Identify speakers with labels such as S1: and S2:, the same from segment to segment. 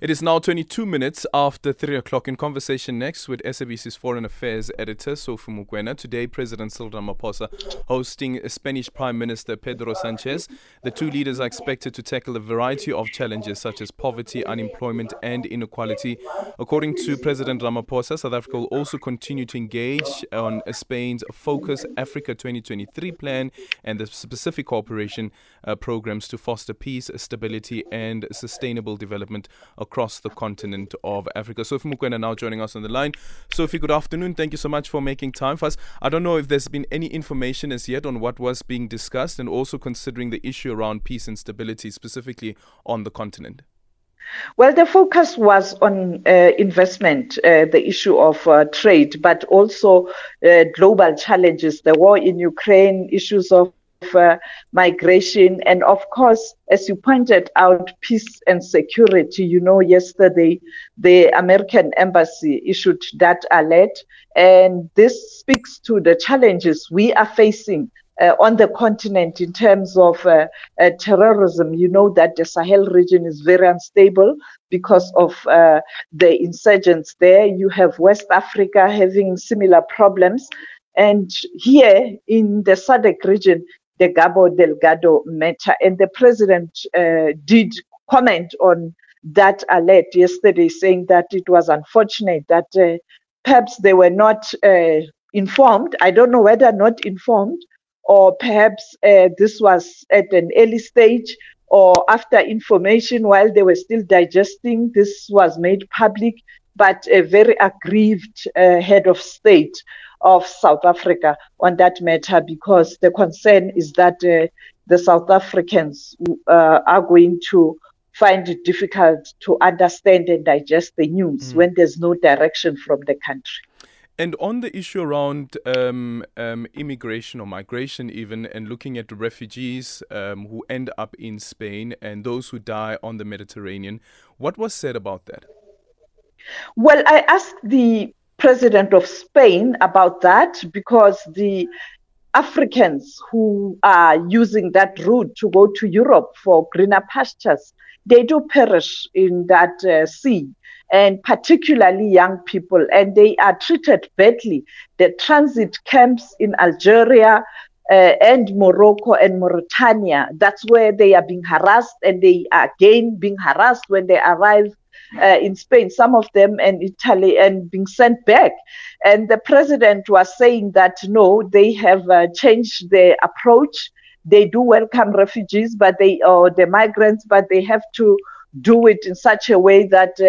S1: It is now 22 minutes after 3 o'clock in conversation next with SABC's Foreign Affairs editor Sophie Mokoena. Today, President Cyril Ramaphosa hosting Spanish Prime Minister Pedro Sanchez. The two leaders are expected to tackle a variety of challenges such as poverty, unemployment, and inequality. According to President Ramaphosa, South Africa will also continue to engage on Spain's Focus Africa 2023 plan and the specific cooperation uh, programs to foster peace, stability, and sustainable development across the continent of Africa. Sophie Mokoena now joining us on the line. Sophie, good afternoon. Thank you so much for making time for us. I don't know if there's been any information as yet on what was being discussed and also considering the issue around peace and stability, specifically on the continent.
S2: Well, the focus was on uh, investment, uh, the issue of uh, trade, but also uh, global challenges, the war in Ukraine, issues of uh, migration, and of course, as you pointed out, peace and security. You know, yesterday the American embassy issued that alert, and this speaks to the challenges we are facing. Uh, on the continent, in terms of uh, uh, terrorism, you know that the Sahel region is very unstable because of uh, the insurgents there. You have West Africa having similar problems. And here in the SADC region, the Cabo Delgado matter. And the president uh, did comment on that alert yesterday, saying that it was unfortunate that uh, perhaps they were not uh, informed. I don't know whether not informed or perhaps uh, this was at an early stage or after information while they were still digesting. This was made public, but a very aggrieved uh, head of state of South Africa on that matter because the concern is that uh, the South Africans uh, are going to find it difficult to understand and digest the news mm. when there's no direction from the country.
S1: And on the issue around um, um, immigration or migration, even, and looking at the refugees um, who end up in Spain and those who die on the Mediterranean, what was said about that?
S2: Well, I asked the president of Spain about that because the Africans who are using that route to go to Europe for greener pastures, they do perish in that uh, sea, and particularly young people, and they are treated badly. The transit camps in Algeria uh, and Morocco and Mauritania, that's where they are being harassed, and they are again being harassed when they arrive uh, in Spain, some of them in Italy, and being sent back. And the president was saying that no, they have uh, changed their approach. They do welcome refugees, but they or the migrants, but they have to do it in such a way that.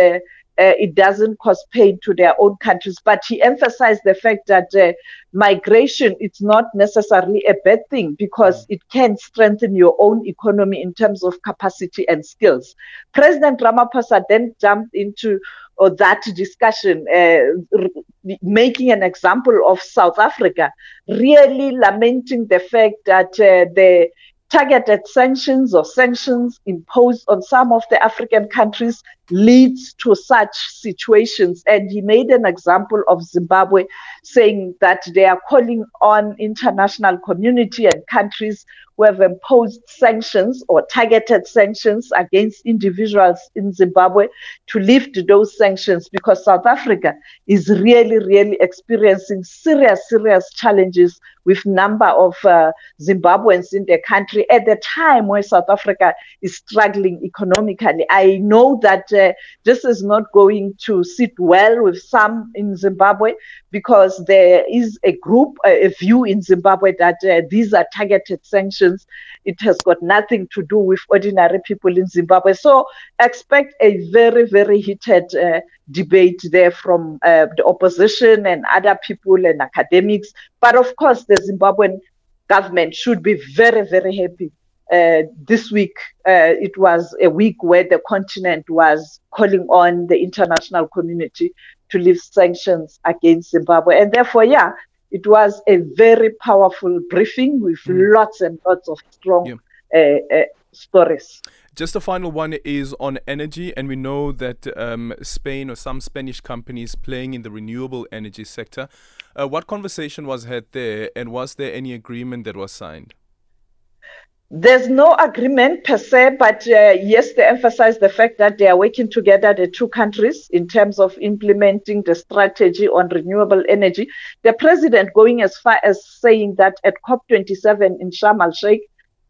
S2: Uh, it doesn't cause pain to their own countries. But he emphasized the fact that uh, migration it's not necessarily a bad thing because mm. it can strengthen your own economy in terms of capacity and skills. President Ramaphosa then jumped into uh, that discussion, uh, r- making an example of South Africa, really lamenting the fact that uh, the targeted sanctions or sanctions imposed on some of the African countries leads to such situations. And he made an example of Zimbabwe, saying that they are calling on international community and countries who have imposed sanctions or targeted sanctions against individuals in Zimbabwe to lift those sanctions because South Africa is really, really experiencing serious, serious challenges with number of uh, Zimbabweans in the country at the time where South Africa is struggling economically. I know that uh, this is not going to sit well with some in Zimbabwe because there is a group, a view in Zimbabwe that uh, these are targeted sanctions. It has got nothing to do with ordinary people in Zimbabwe. So expect a very, very heated uh, debate there from uh, the opposition and other people and academics. But of course, the Zimbabwean government should be very, very happy uh, this week, uh, it was a week where the continent was calling on the international community to lift sanctions against Zimbabwe. And therefore, yeah, it was a very powerful briefing with mm. lots and lots of strong yeah. uh, uh stories.
S1: Just a final one is on energy, and we know that um, Spain or some Spanish companies playing in the renewable energy sector. Uh, what conversation was had there, and was there any agreement that was signed?
S2: There's no agreement per se, but uh, yes, they emphasize the fact that they are working together, the two countries, in terms of implementing the strategy on renewable energy. The president going as far as saying that at COP27 in Sharm el Sheikh,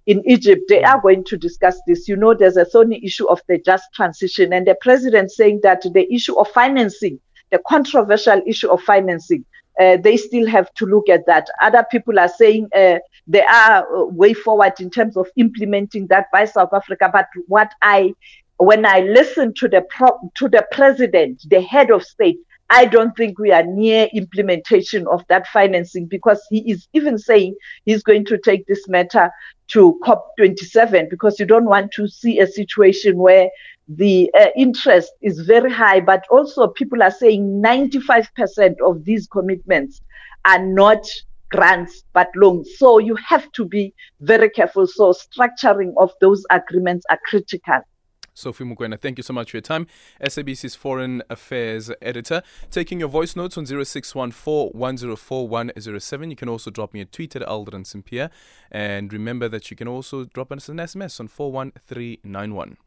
S2: in Egypt, they are going to discuss this. You know, there's a thorny issue of the just transition, and the president saying that the issue of financing, the controversial issue of financing, uh, they still have to look at that. Other people are saying uh, there are uh, way forward in terms of implementing that by South Africa. But what I, when I listen to the pro- to the president, the head of state, I don't think we are near implementation of that financing because he is even saying he's going to take this matter to COP27 because you don't want to see a situation where the uh, interest is very high, but also people are saying 95% of these commitments are not grants but loans. So you have to be very careful. So structuring of those agreements are critical.
S1: Sophie Mokoena, thank you so much for your time. SABC's Foreign Affairs Editor. Taking your voice notes on 0614 104 107. You can also drop me a tweet at Aldrin Sampear. And remember that you can also drop us an SMS on 41391.